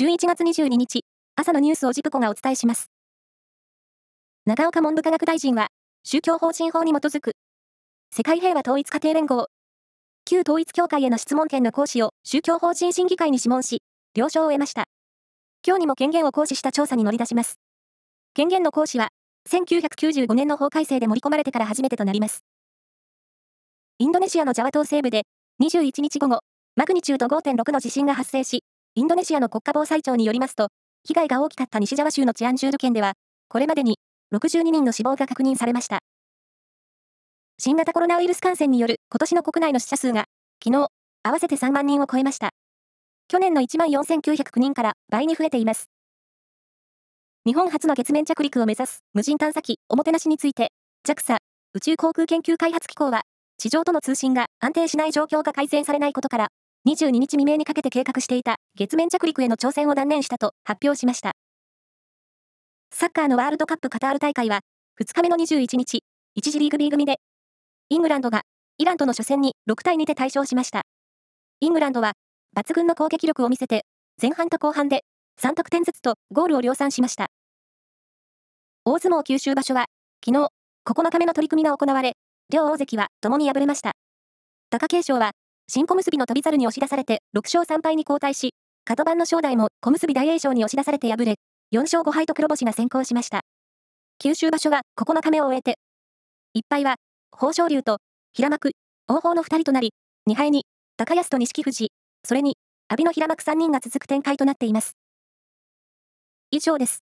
11月22日、朝のニュースをジプコがお伝えします。長岡文部科学大臣は、宗教法人法に基づく、世界平和統一家庭連合、旧統一教会への質問権の行使を宗教法人審議会に諮問し、了承を得ました。今日にも権限を行使した調査に乗り出します。権限の行使は、1995年の法改正で盛り込まれてから初めてとなります。インドネシアのジャワ島西部で、21日午後、マグニチュード5.6の地震が発生し、インドネシアの国家防災庁によりますと、被害が大きかった西ジャワ州の治安重ル県では、これまでに62人の死亡が確認されました。新型コロナウイルス感染による今年の国内の死者数が、昨日、合わせて3万人を超えました。去年の1万4909人から倍に増えています。日本初の月面着陸を目指す無人探査機おもてなしについて、JAXA 宇宙航空研究開発機構は、地上との通信が安定しない状況が改善されないことから、22日未明にかけて計画していた月面着陸への挑戦を断念したと発表しました。サッカーのワールドカップカタール大会は、2日目の21日、1次リーグ B 組で、イングランドがイランとの初戦に6対2で大勝しました。イングランドは、抜群の攻撃力を見せて、前半と後半で3得点ずつとゴールを量産しました。大相撲九州場所は、昨日、9日目の取り組みが行われ、両大関は共に敗れました。貴景勝は新小結の翔猿に押し出されて6勝3敗に後退し、角番の正代も小結大栄翔に押し出されて敗れ、4勝5敗と黒星が先行しました。九州場所は9日目を終えて、1敗は豊昇龍と平幕、王鵬の2人となり、2敗に高安と錦富士、それに阿炎の平幕3人が続く展開となっています。以上です。